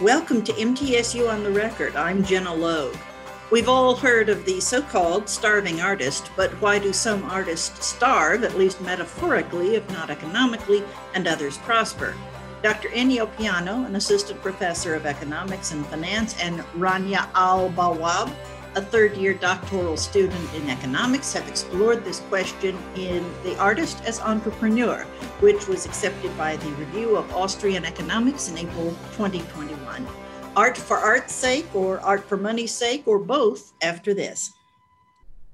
Welcome to MTSU on the Record. I'm Jenna Logue. We've all heard of the so called starving artist, but why do some artists starve, at least metaphorically, if not economically, and others prosper? Dr. Ennio Piano, an assistant professor of economics and finance, and Rania Al Bawab, a third year doctoral student in economics, have explored this question in The Artist as Entrepreneur, which was accepted by the Review of Austrian Economics in April 2021. Art for art's sake, or art for money's sake, or both after this.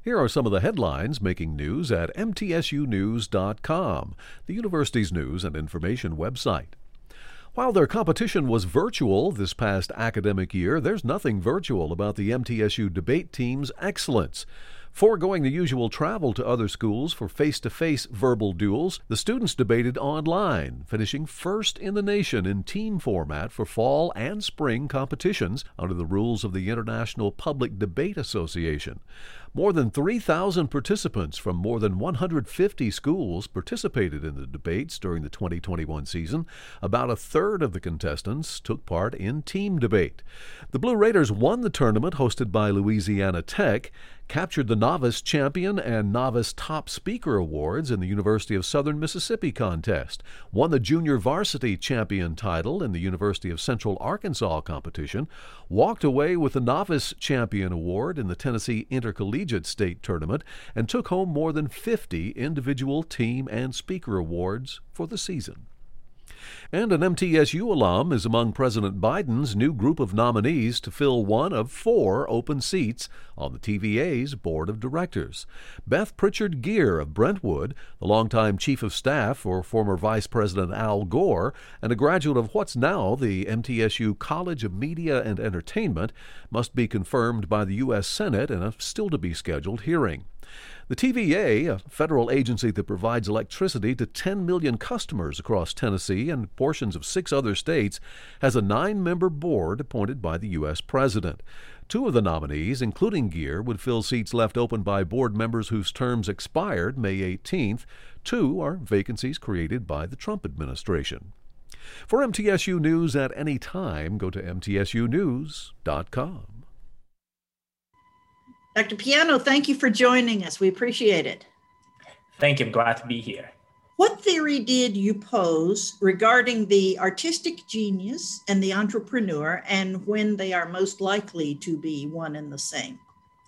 Here are some of the headlines making news at MTSUnews.com, the university's news and information website. While their competition was virtual this past academic year, there's nothing virtual about the MTSU debate team's excellence. Foregoing the usual travel to other schools for face to face verbal duels, the students debated online, finishing first in the nation in team format for fall and spring competitions under the rules of the International Public Debate Association. More than 3,000 participants from more than 150 schools participated in the debates during the 2021 season. About a third of the contestants took part in team debate. The Blue Raiders won the tournament hosted by Louisiana Tech captured the Novice Champion and Novice Top Speaker Awards in the University of Southern Mississippi contest, won the Junior Varsity Champion title in the University of Central Arkansas competition, walked away with the Novice Champion Award in the Tennessee Intercollegiate State Tournament, and took home more than 50 individual team and speaker awards for the season. And an MTSU alum is among President Biden's new group of nominees to fill one of four open seats on the TVA's board of directors. Beth Prichard Geer of Brentwood, the longtime chief of staff for former Vice President Al Gore, and a graduate of what's now the MTSU College of Media and Entertainment, must be confirmed by the U.S. Senate in a still to be scheduled hearing. The TVA, a federal agency that provides electricity to 10 million customers across Tennessee and portions of six other states, has a nine member board appointed by the U.S. President. Two of the nominees, including Geer, would fill seats left open by board members whose terms expired May 18th. Two are vacancies created by the Trump administration. For MTSU News at any time, go to MTSUnews.com. Dr. Piano, thank you for joining us. We appreciate it. Thank you. I'm glad to be here. What theory did you pose regarding the artistic genius and the entrepreneur and when they are most likely to be one and the same?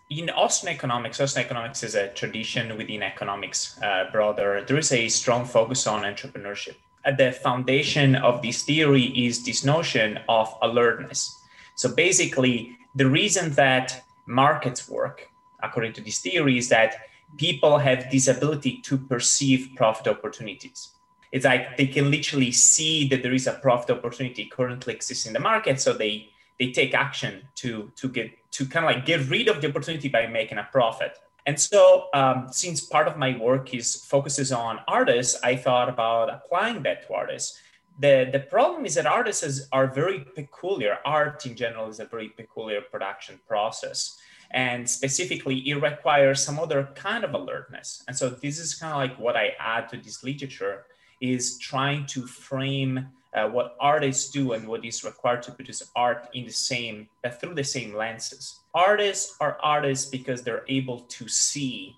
In Austrian economics, Austrian economics is a tradition within economics, uh, brother. There is a strong focus on entrepreneurship. At the foundation of this theory is this notion of alertness. So basically, the reason that markets work, according to this theory, is that people have this ability to perceive profit opportunities. It's like they can literally see that there is a profit opportunity currently exists in the market, so they they take action to to get to kind of like get rid of the opportunity by making a profit. And so, um, since part of my work is focuses on artists, I thought about applying that to artists. The, the problem is that artists are very peculiar. Art in general is a very peculiar production process. And specifically, it requires some other kind of alertness. And so this is kind of like what I add to this literature is trying to frame uh, what artists do and what is required to produce art in the same uh, through the same lenses. Artists are artists because they're able to see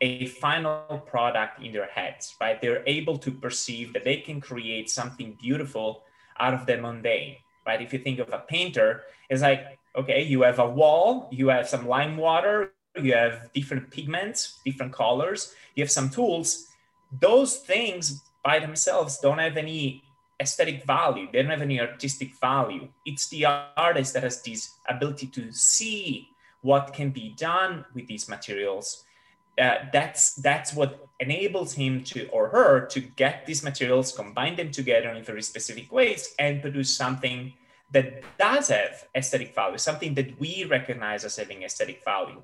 a final product in their heads, right? They're able to perceive that they can create something beautiful out of the mundane, right? If you think of a painter, it's like, okay, you have a wall, you have some lime water, you have different pigments, different colors, you have some tools. Those things by themselves don't have any aesthetic value, they don't have any artistic value. It's the artist that has this ability to see what can be done with these materials uh, that's that's what enables him to or her to get these materials, combine them together in very specific ways, and produce something that does have aesthetic value, something that we recognize as having aesthetic value.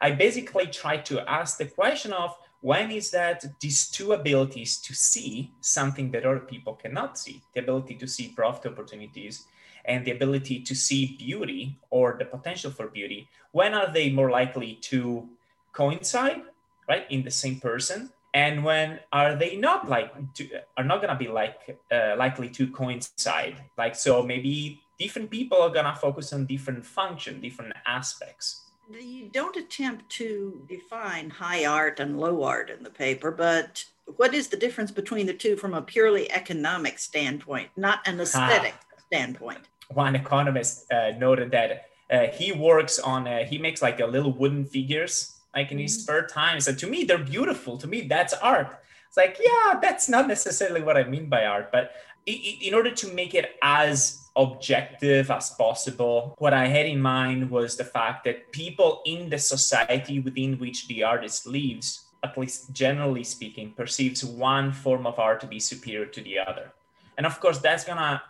I basically try to ask the question of when is that these two abilities to see something that other people cannot see, the ability to see profit opportunities and the ability to see beauty or the potential for beauty, when are they more likely to coincide right in the same person and when are they not like to, are not going to be like uh, likely to coincide like so maybe different people are going to focus on different function, different aspects. You don't attempt to define high art and low art in the paper, but what is the difference between the two from a purely economic standpoint, not an aesthetic ah. standpoint? One economist uh, noted that uh, he works on, uh, he makes like a little wooden figures like in his mm-hmm. spare time. So to me, they're beautiful. To me, that's art. It's like, yeah, that's not necessarily what I mean by art, but in order to make it as objective as possible, what I had in mind was the fact that people in the society within which the artist lives, at least generally speaking, perceives one form of art to be superior to the other. And of course, that's gonna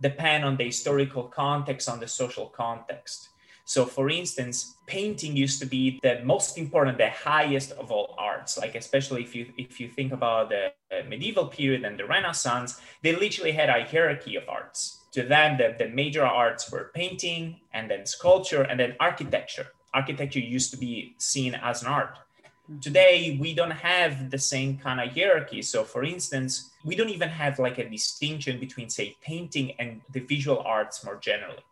depend on the historical context, on the social context. So, for instance, painting used to be the most important, the highest of all arts. Like especially if you if you think about the medieval period and the Renaissance, they literally had a hierarchy of arts. To them, the, the major arts were painting, and then sculpture, and then architecture. Architecture used to be seen as an art. Mm-hmm. Today, we don't have the same kind of hierarchy. So, for instance, we don't even have like a distinction between, say, painting and the visual arts more generally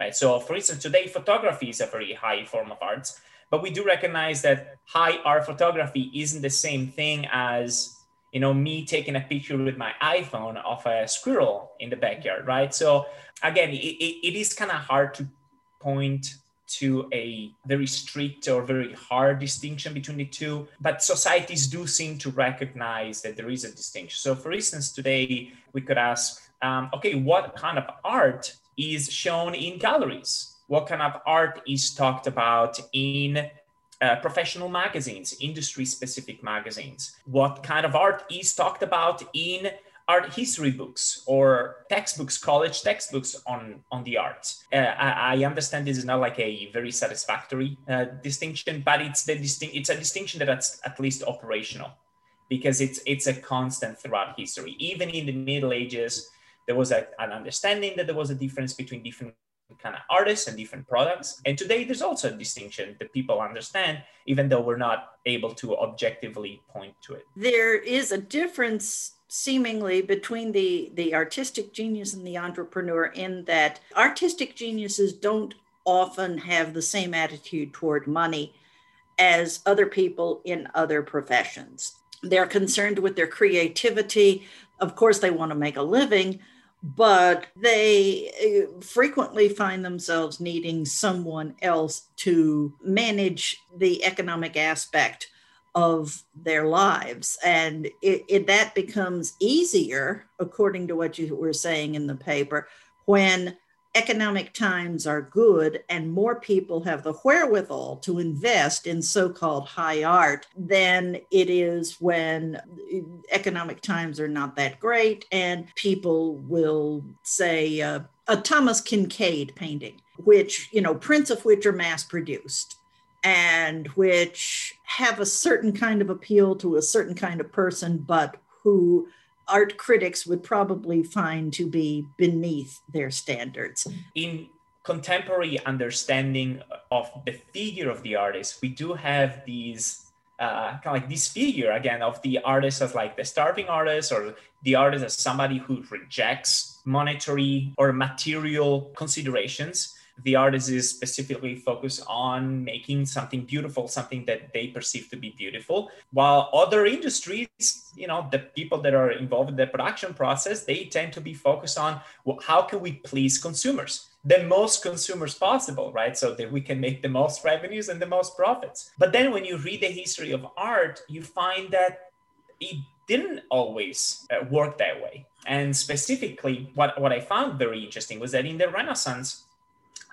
right? So for instance, today photography is a very high form of arts, but we do recognize that high art photography isn't the same thing as you know me taking a picture with my iphone of a squirrel in the backyard right so again it, it, it is kind of hard to point to a very strict or very hard distinction between the two but societies do seem to recognize that there is a distinction so for instance today we could ask um, okay what kind of art is shown in galleries? What kind of art is talked about in uh, professional magazines, industry specific magazines? What kind of art is talked about in art history books or textbooks, college textbooks on, on the arts? Uh, I, I, understand this is not like a very satisfactory uh, distinction, but it's, the it's a distinction that's at least operational because it's, it's a constant throughout history. Even in the Middle Ages, there was a, an understanding that there was a difference between different kind of artists and different products. And today there's also a distinction that people understand, even though we're not able to objectively point to it. There is a difference seemingly between the the artistic genius and the entrepreneur in that artistic geniuses don't often have the same attitude toward money as other people in other professions. They're concerned with their creativity. Of course, they want to make a living, but they uh, frequently find themselves needing someone else to manage the economic aspect of their lives. And it, it, that becomes easier according to what you were saying in the paper when economic times are good and more people have the wherewithal to invest in so-called high art than it is when economic times are not that great and people will say uh, a thomas Kinkade painting which you know prints of which are mass produced and which have a certain kind of appeal to a certain kind of person but who art critics would probably find to be beneath their standards. In contemporary understanding of the figure of the artist, we do have these uh, kind of like this figure again of the artist as like the starving artist or the artist as somebody who rejects monetary or material considerations the artist is specifically focused on making something beautiful, something that they perceive to be beautiful. While other industries, you know, the people that are involved in the production process, they tend to be focused on well, how can we please consumers? the most consumers possible, right? So that we can make the most revenues and the most profits. But then when you read the history of art, you find that it didn't always uh, work that way. And specifically, what, what I found very interesting was that in the Renaissance,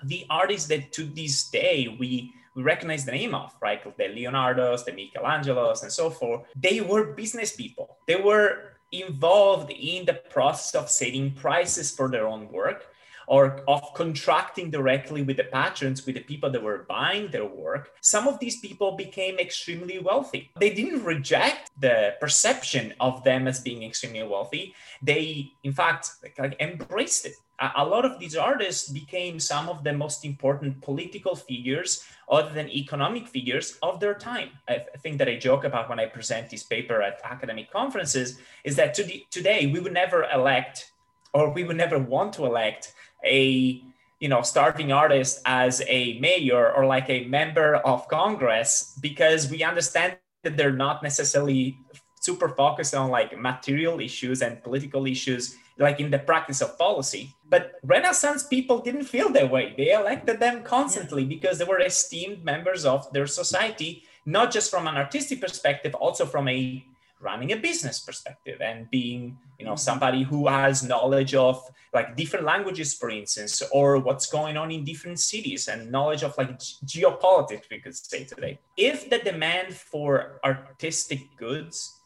the artists that to this day we, we recognize the name of, right? The Leonardo's, the Michelangelos, and so forth. They were business people. They were involved in the process of setting prices for their own work or of contracting directly with the patrons, with the people that were buying their work, some of these people became extremely wealthy. They didn't reject the perception of them as being extremely wealthy. They, in fact, like, embraced it a lot of these artists became some of the most important political figures other than economic figures of their time. I think that I joke about when I present this paper at academic conferences is that today we would never elect or we would never want to elect a you know starving artist as a mayor or like a member of congress because we understand that they're not necessarily super focused on like material issues and political issues like in the practice of policy. But renaissance people didn't feel that way. They elected them constantly because they were esteemed members of their society not just from an artistic perspective also from a running a business perspective and being you know mm-hmm. somebody who has knowledge of like different languages for instance or what's going on in different cities and knowledge of like geopolitics we could say today. If the demand for artistic goods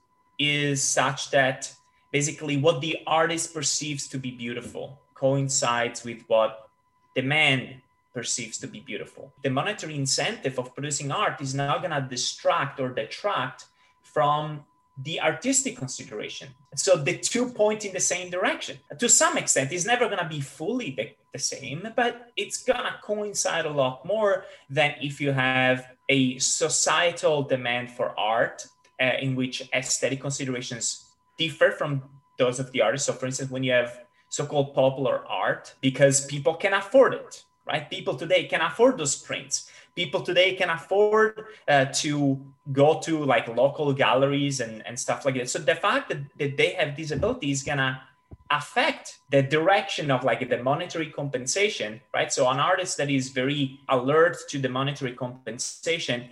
is such that basically what the artist perceives to be beautiful coincides with what the man perceives to be beautiful the monetary incentive of producing art is now going to distract or detract from the artistic consideration. So the two point in the same direction. To some extent, it's never going to be fully the, the same, but it's going to coincide a lot more than if you have a societal demand for art uh, in which aesthetic considerations differ from those of the artist. So, for instance, when you have so called popular art, because people can afford it, right? People today can afford those prints people today can afford uh, to go to like local galleries and, and stuff like that. So the fact that, that they have disability is gonna affect the direction of like the monetary compensation, right? So an artist that is very alert to the monetary compensation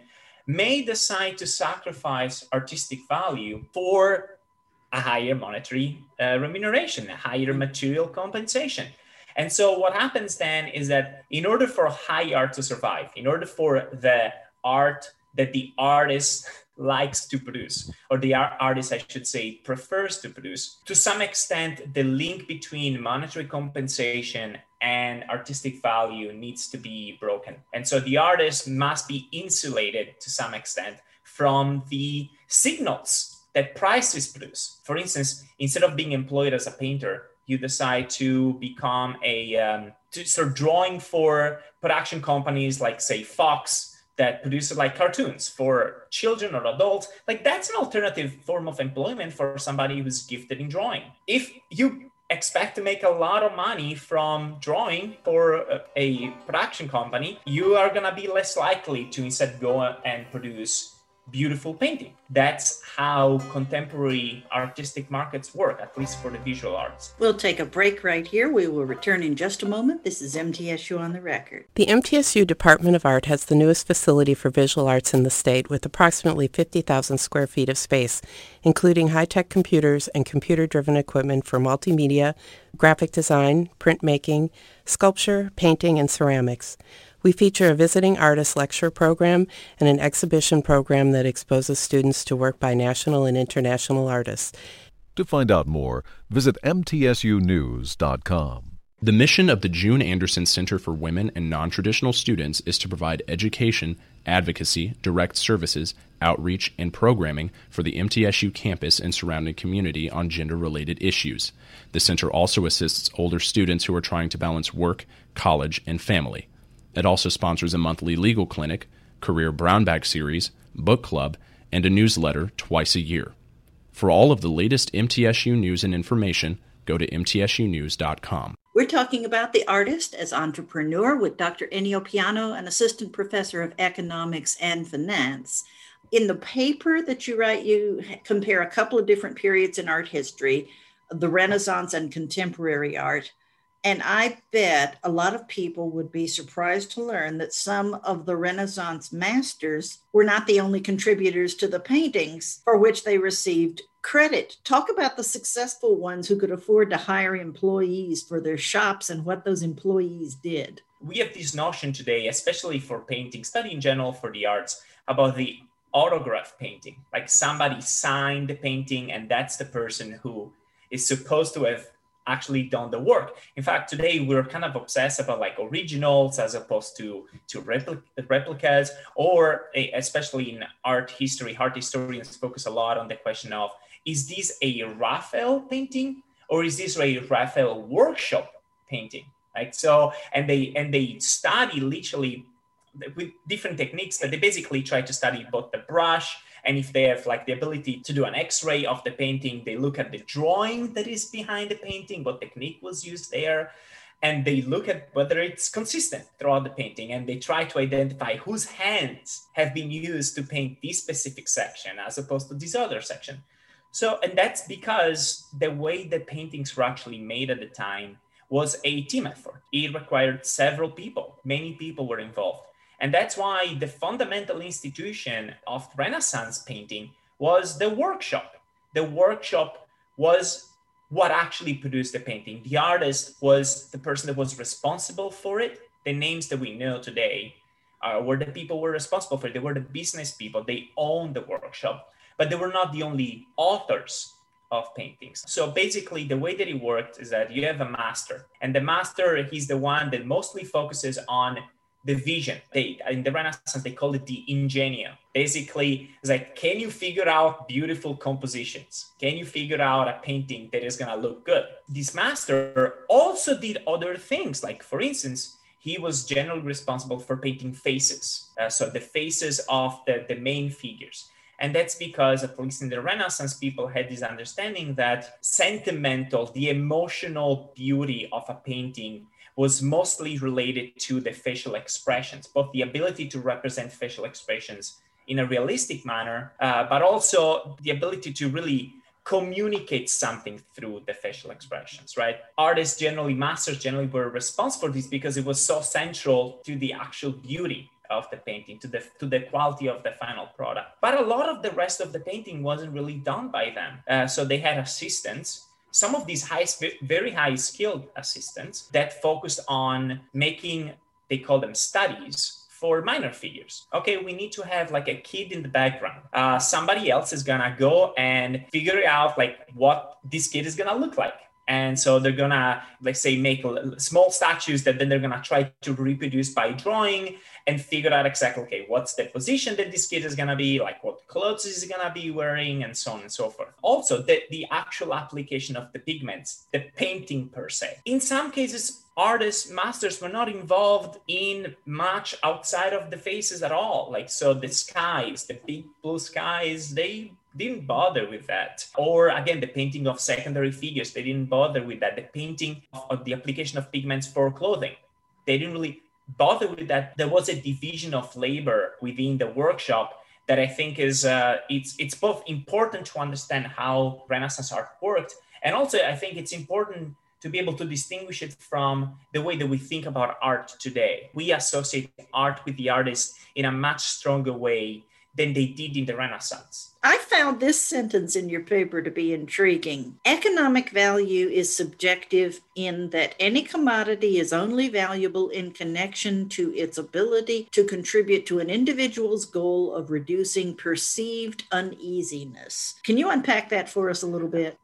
may decide to sacrifice artistic value for a higher monetary uh, remuneration, a higher material compensation. And so what happens then is that in order for high art to survive, in order for the art that the artist likes to produce, or the artist, I should say, prefers to produce, to some extent, the link between monetary compensation and artistic value needs to be broken. And so the artist must be insulated to some extent from the signals that prices produce. For instance, instead of being employed as a painter, you decide to become a um, to start drawing for production companies like say Fox that produces like cartoons for children or adults like that's an alternative form of employment for somebody who's gifted in drawing. If you expect to make a lot of money from drawing for a, production company you are going to be less likely to instead go and produce beautiful painting. That's how contemporary artistic markets work, at least for the visual arts. We'll take a break right here. We will return in just a moment. This is MTSU on the record. The MTSU Department of Art has the newest facility for visual arts in the state with approximately 50,000 square feet of space, including high-tech computers and computer-driven equipment for multimedia, graphic design, printmaking, sculpture, painting, and ceramics. We feature a visiting artist lecture program and an exhibition program that exposes students to work by national and international artists. To find out more, visit mtsunews.com. The mission of the June Anderson Center for Women and Non-Traditional Students is to provide education, advocacy, direct services, outreach, and programming for the MTSU campus and surrounding community on gender-related issues. The center also assists older students who are trying to balance work, college, and family. It also sponsors a monthly legal clinic, career brown bag series, book club, and a newsletter twice a year. For all of the latest MTSU news and information, go to mtsunews.com. We're talking about the artist as entrepreneur with Dr. Ennio Piano, an assistant professor of economics and finance. In the paper that you write, you compare a couple of different periods in art history the Renaissance and contemporary art. And I bet a lot of people would be surprised to learn that some of the Renaissance masters were not the only contributors to the paintings for which they received credit. Talk about the successful ones who could afford to hire employees for their shops and what those employees did. We have this notion today, especially for painting, study in general for the arts, about the autograph painting. Like somebody signed the painting, and that's the person who is supposed to have actually done the work. In fact, today we're kind of obsessed about like originals as opposed to to repli- replicas, or a, especially in art history, art historians focus a lot on the question of is this a Raphael painting or is this a Raphael workshop painting? Right. So and they and they study literally with different techniques, but they basically try to study both the brush and if they have like the ability to do an x-ray of the painting they look at the drawing that is behind the painting what technique was used there and they look at whether it's consistent throughout the painting and they try to identify whose hands have been used to paint this specific section as opposed to this other section. So, and that's because the way the paintings were actually made at the time was a team effort. It required several people, many people were involved. And that's why the fundamental institution of Renaissance painting was the workshop. The workshop was what actually produced the painting. The artist was the person that was responsible for it. The names that we know today uh, were the people were responsible for it. They were the business people. They owned the workshop, but they were not the only authors of paintings. So basically, the way that it worked is that you have a master, and the master, he's the one that mostly focuses on the vision. They in the Renaissance they call it the ingenio. Basically, it's like, can you figure out beautiful compositions? Can you figure out a painting that is gonna look good? This master also did other things, like for instance, he was generally responsible for painting faces, uh, so the faces of the, the main figures. And that's because, at least in the Renaissance, people had this understanding that sentimental, the emotional beauty of a painting was mostly related to the facial expressions, both the ability to represent facial expressions in a realistic manner, uh, but also the ability to really communicate something through the facial expressions, right? Artists generally, masters generally were responsible for this because it was so central to the actual beauty of the painting, to the to the quality of the final product. But a lot of the rest of the painting wasn't really done by them. Uh, so they had assistants some of these high, very high skilled assistants that focused on making, they call them studies for minor figures. Okay, we need to have like a kid in the background. Uh, somebody else is gonna go and figure out like what this kid is gonna look like. And so they're gonna, let's say, make small statues that then they're gonna try to reproduce by drawing and figure out exactly, okay, what's the position that this kid is gonna be, like what clothes is he gonna be wearing, and so on and so forth. Also, the, the actual application of the pigments, the painting per se. In some cases, artists, masters were not involved in much outside of the faces at all. Like, so the skies, the big blue skies, they didn't bother with that. Or again, the painting of secondary figures, they didn't bother with that. The painting of the application of pigments for clothing, they didn't really bother with that. There was a division of labor within the workshop that I think is uh, it's it's both important to understand how Renaissance art worked, and also I think it's important to be able to distinguish it from the way that we think about art today. We associate art with the artist in a much stronger way than they did in the Renaissance. I found this sentence in your paper to be intriguing. Economic value is subjective in that any commodity is only valuable in connection to its ability to contribute to an individual's goal of reducing perceived uneasiness. Can you unpack that for us a little bit?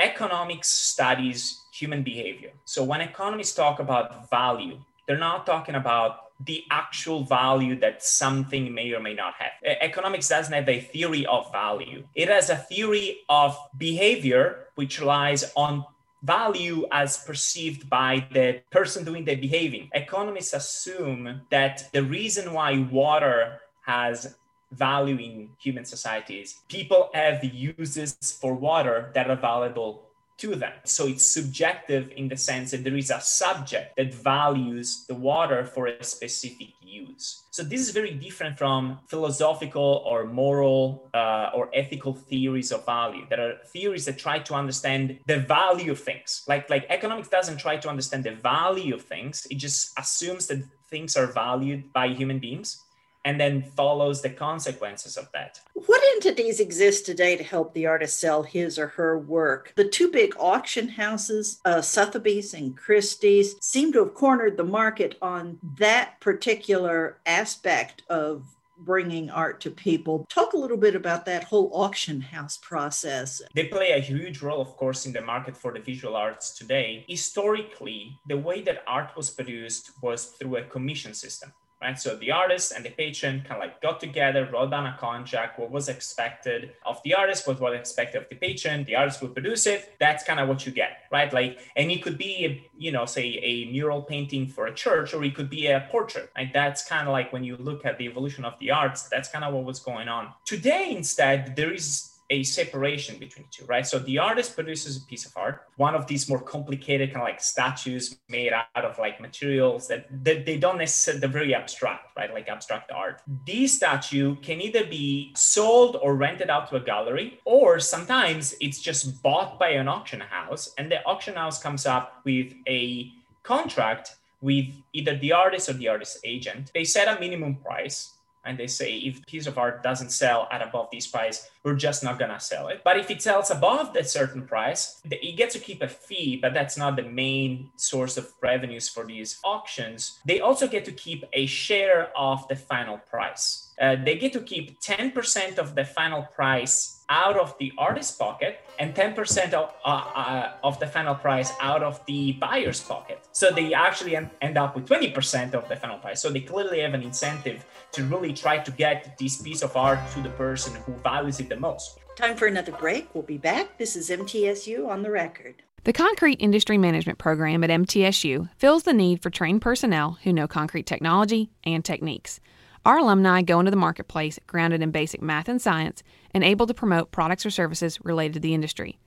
Economics studies human behavior. So when economists talk about value, they're not talking about the actual value that something may or may not have. Economics doesn't have a theory of value, it has a theory of behavior, which relies on value as perceived by the person doing the behaving. Economists assume that the reason why water has value in human societies, people have uses for water that are valuable to them. So it's subjective in the sense that there is a subject that values the water for a specific use. So this is very different from philosophical or moral uh, or ethical theories of value. There are theories that try to understand the value of things. Like like economics doesn't try to understand the value of things. It just assumes that things are valued by human beings and then follows the consequences of that. What entities exist today to help the artist sell his or her work? The two big auction houses, uh, Sotheby's and Christie's, seem to have cornered the market on that particular aspect of bringing art to people. Talk a little bit about that whole auction house process. They play a huge role, of course, in the market for the visual arts today. Historically, the way that art was produced was through a commission system right? So the artist and the patron kind of like got together, wrote down a contract, what was expected of the artist, what was expected of the patron. The artist would produce it. That's kind of what you get, right? Like, and it could be, you know, say a mural painting for a church, or it could be a portrait. Right? That's kind of like when you look at the evolution of the arts. That's kind of what was going on. Today, instead, there is a separation between the two, right? So the artist produces a piece of art, one of these more complicated kind of like statues made out of like materials that, that they don't necessarily, they're very abstract, right? Like abstract art. This statue can either be sold or rented out to a gallery, or sometimes it's just bought by an auction house and the auction house comes up with a contract with either the artist or the artist's agent. They set a minimum price and they say if piece of art doesn't sell at above this price we're just not to sell it. But if it sells above that certain price it get to keep a fee but that's not the main source of revenues for these auctions. They also get to keep a share of the final price. Uh, they get to keep 10% of the final price out of the artist's pocket and 10% of, uh, uh, of the final price out of the buyer's pocket. So they actually end up with 20% of the final price. So they clearly have an incentive to really try to get this piece of art to the person who values it the most. Time for another break. We'll be back. This is MTSU on the record. The Concrete Industry Management Program at MTSU fills the need for trained personnel who know concrete technology and techniques. Our alumni go into the marketplace grounded in basic math and science and able to promote products or services related to the industry.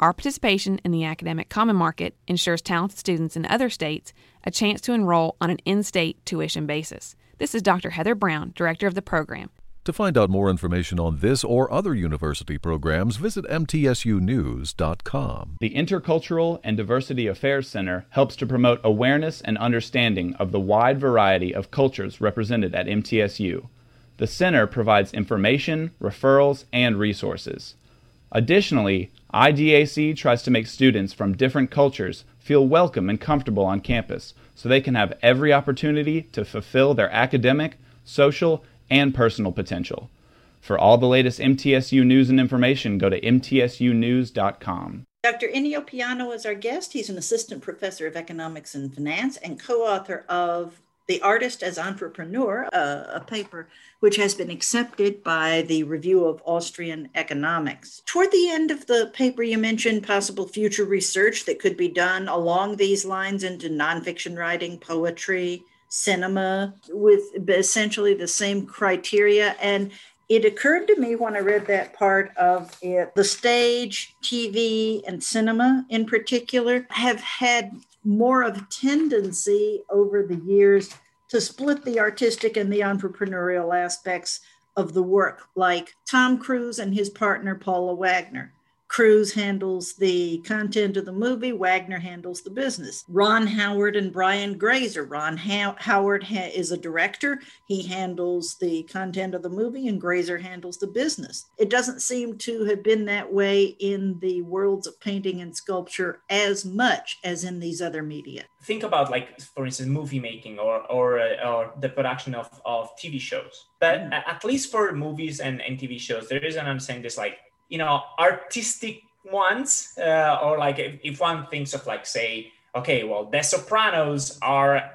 Our participation in the academic common market ensures talented students in other states a chance to enroll on an in state tuition basis. This is Dr. Heather Brown, Director of the program. To find out more information on this or other university programs, visit mtsunews.com. The Intercultural and Diversity Affairs Center helps to promote awareness and understanding of the wide variety of cultures represented at MTSU. The center provides information, referrals, and resources. Additionally, IDAC tries to make students from different cultures feel welcome and comfortable on campus so they can have every opportunity to fulfill their academic, social, and personal potential. For all the latest MTSU news and information, go to mtsunews.com. Dr. Ennio Piano is our guest. He's an assistant professor of economics and finance and co author of The Artist as Entrepreneur, a, a, paper which has been accepted by the Review of Austrian Economics. Toward the end of the paper, you mentioned possible future research that could be done along these lines into nonfiction writing, poetry, cinema with essentially the same criteria. And it occurred to me when I read that part of it the stage, TV, and cinema in particular have had more of a tendency over the years to split the artistic and the entrepreneurial aspects of the work, like Tom Cruise and his partner Paula Wagner. Cruise handles the content of the movie, Wagner handles the business. Ron Howard and Brian Grazer. Ron ha- Howard ha- is a director, he handles the content of the movie, and Grazer handles the business. It doesn't seem to have been that way in the worlds of painting and sculpture as much as in these other media. Think about, like, for instance, movie making or, or, uh, or the production of, of TV shows. But mm. at least for movies and, and TV shows, there is an understanding this like you know artistic ones uh, or like if, if one thinks of like say okay well the sopranos are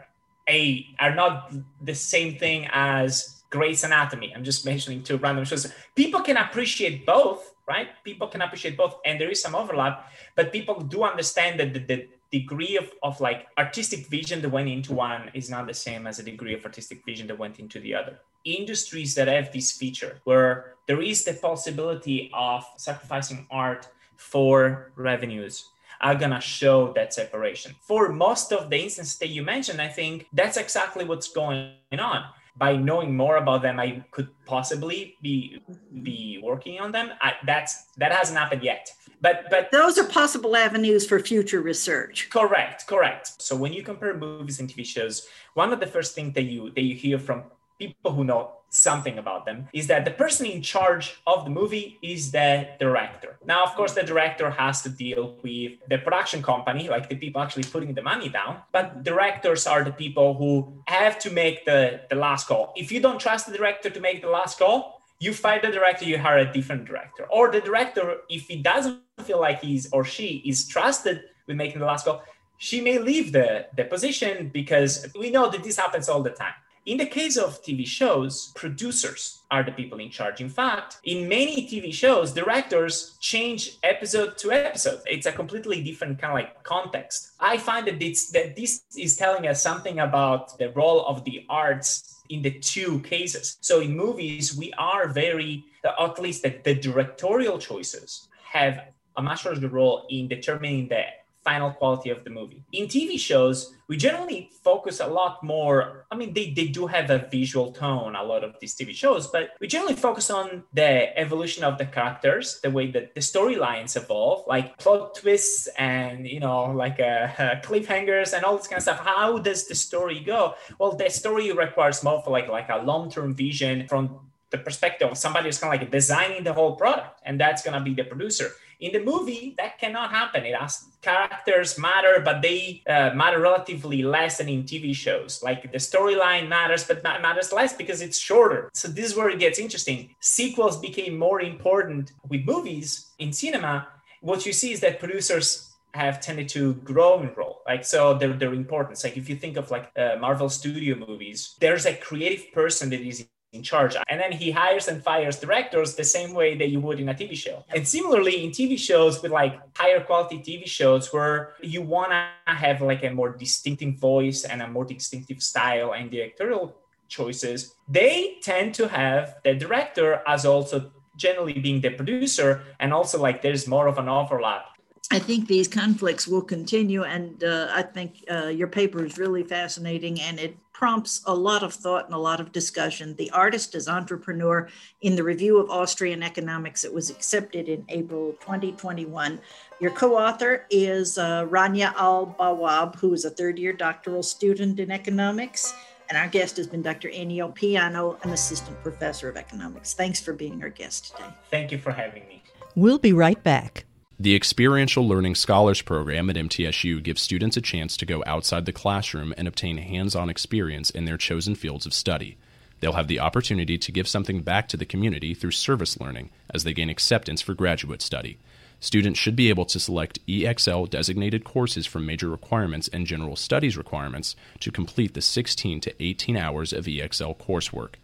a are not the same thing as Grey's Anatomy. I'm just mentioning two random shows. People can appreciate both, right? People can appreciate both, and there is some overlap, but people do understand that the, the degree of, of like artistic vision that went into one is not the same as a degree of artistic vision that went into the other. Industries that have this feature where there is the possibility of sacrificing art for revenues are gonna show that separation. For most of the instances that you mentioned, I think that's exactly what's going on. By knowing more about them, I could possibly be be working on them. I, that's that hasn't happened yet but but those are possible avenues for future research correct correct so when you compare movies and tv shows one of the first things that you that you hear from people who know something about them is that the person in charge of the movie is the director now of course the director has to deal with the production company like the people actually putting the money down but directors are the people who have to make the the last call if you don't trust the director to make the last call you fire the director, you hire a different director. Or the director, if he doesn't feel like he's or she is trusted with making the last call, she may leave the, the position because we know that this happens all the time. In the case of TV shows, producers are the people in charge. In fact, in many TV shows, directors change episode to episode. It's a completely different kind of like context. I find that this, that this is telling us something about the role of the arts in the two cases. So in movies, we are very, at least the, the directorial choices have a much larger role in determining the final quality of the movie. In TV shows, we generally focus a lot more. I mean, they, they do have a visual tone, a lot of these TV shows, but we generally focus on the evolution of the characters, the way that the storylines evolve, like plot twists and, you know, like uh, cliffhangers and all this kind of stuff. How does the story go? Well, the story requires more of like, like a long term vision from the perspective of somebody who's kind of like designing the whole product, and that's going to be the producer. In the movie, that cannot happen. It has characters matter, but they uh, matter relatively less than in TV shows. Like the storyline matters, but matters less because it's shorter. So this is where it gets interesting. Sequels became more important with movies in cinema. What you see is that producers have tended to grow in role like so their, their importance like if you think of like uh, marvel studio movies there's a creative person that is in charge. And then he hires and fires directors the same way that you would in a TV show. And similarly, in TV shows with like higher quality TV shows where you want to have like a more distinctive voice and a more distinctive style and directorial choices, they tend to have the director as also generally being the producer. And also, like, there's more of an overlap I think these conflicts will continue, and uh, I think uh, your paper is really fascinating and it prompts a lot of thought and a lot of discussion. The artist is entrepreneur in the Review of Austrian Economics. It was accepted in April 2021. Your co author is uh, Rania Al Bawab, who is a third year doctoral student in economics. And our guest has been Dr. Ennio Piano, an assistant professor of economics. Thanks for being our guest today. Thank you for having me. We'll be right back. The Experiential Learning Scholars Program at MTSU gives students a chance to go outside the classroom and obtain hands on experience in their chosen fields of study. They'll have the opportunity to give something back to the community through service learning as they gain acceptance for graduate study. Students should be able to select EXL designated courses from major requirements and general studies requirements to complete the 16 to 18 hours of EXL coursework.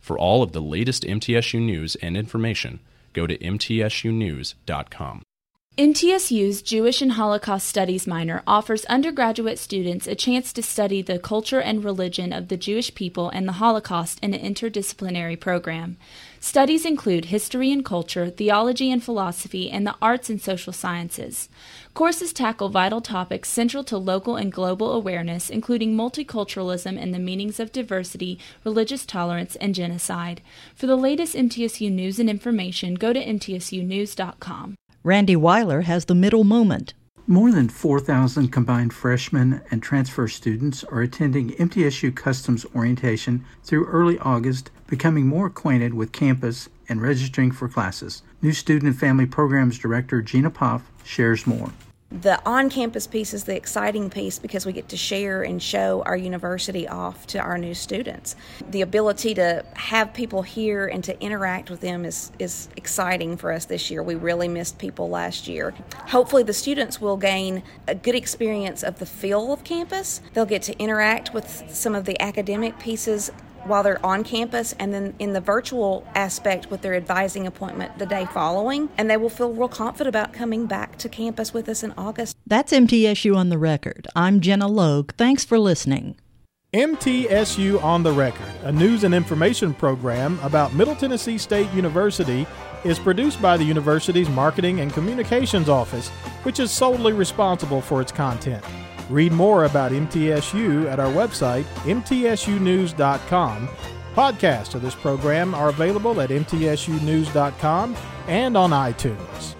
For all of the latest MTSU news and information, go to mtsunews.com. MTSU's Jewish and Holocaust Studies minor offers undergraduate students a chance to study the culture and religion of the Jewish people and the Holocaust in an interdisciplinary program. Studies include history and culture, theology and philosophy, and the arts and social sciences. Courses tackle vital topics central to local and global awareness, including multiculturalism and the meanings of diversity, religious tolerance, and genocide. For the latest MTSU news and information, go to mtsunews.com. Randy Weiler has the middle moment. More than 4,000 combined freshmen and transfer students are attending MTSU Customs Orientation through early August, becoming more acquainted with campus and registering for classes. New Student and Family Programs Director Gina Poff shares more the on campus piece is the exciting piece because we get to share and show our university off to our new students. The ability to have people here and to interact with them is, is exciting for us this year. We really missed people last year. Hopefully, the students will gain a good experience of the feel of campus. They'll get to interact with some of the academic pieces while they're on campus and then in the virtual aspect with their advising appointment the day following. And they will feel real confident about coming back to campus with us in August. That's MTSU on the Record. I'm Jenna Logue. Thanks for listening. MTSU on the Record, a news and information program about Middle Tennessee State University, is produced by the university's Marketing and Communications Office, which is solely responsible for its content. Read more about MTSU at our website, mtsunews.com. Podcasts of this program are available at mtsunews.com and on iTunes.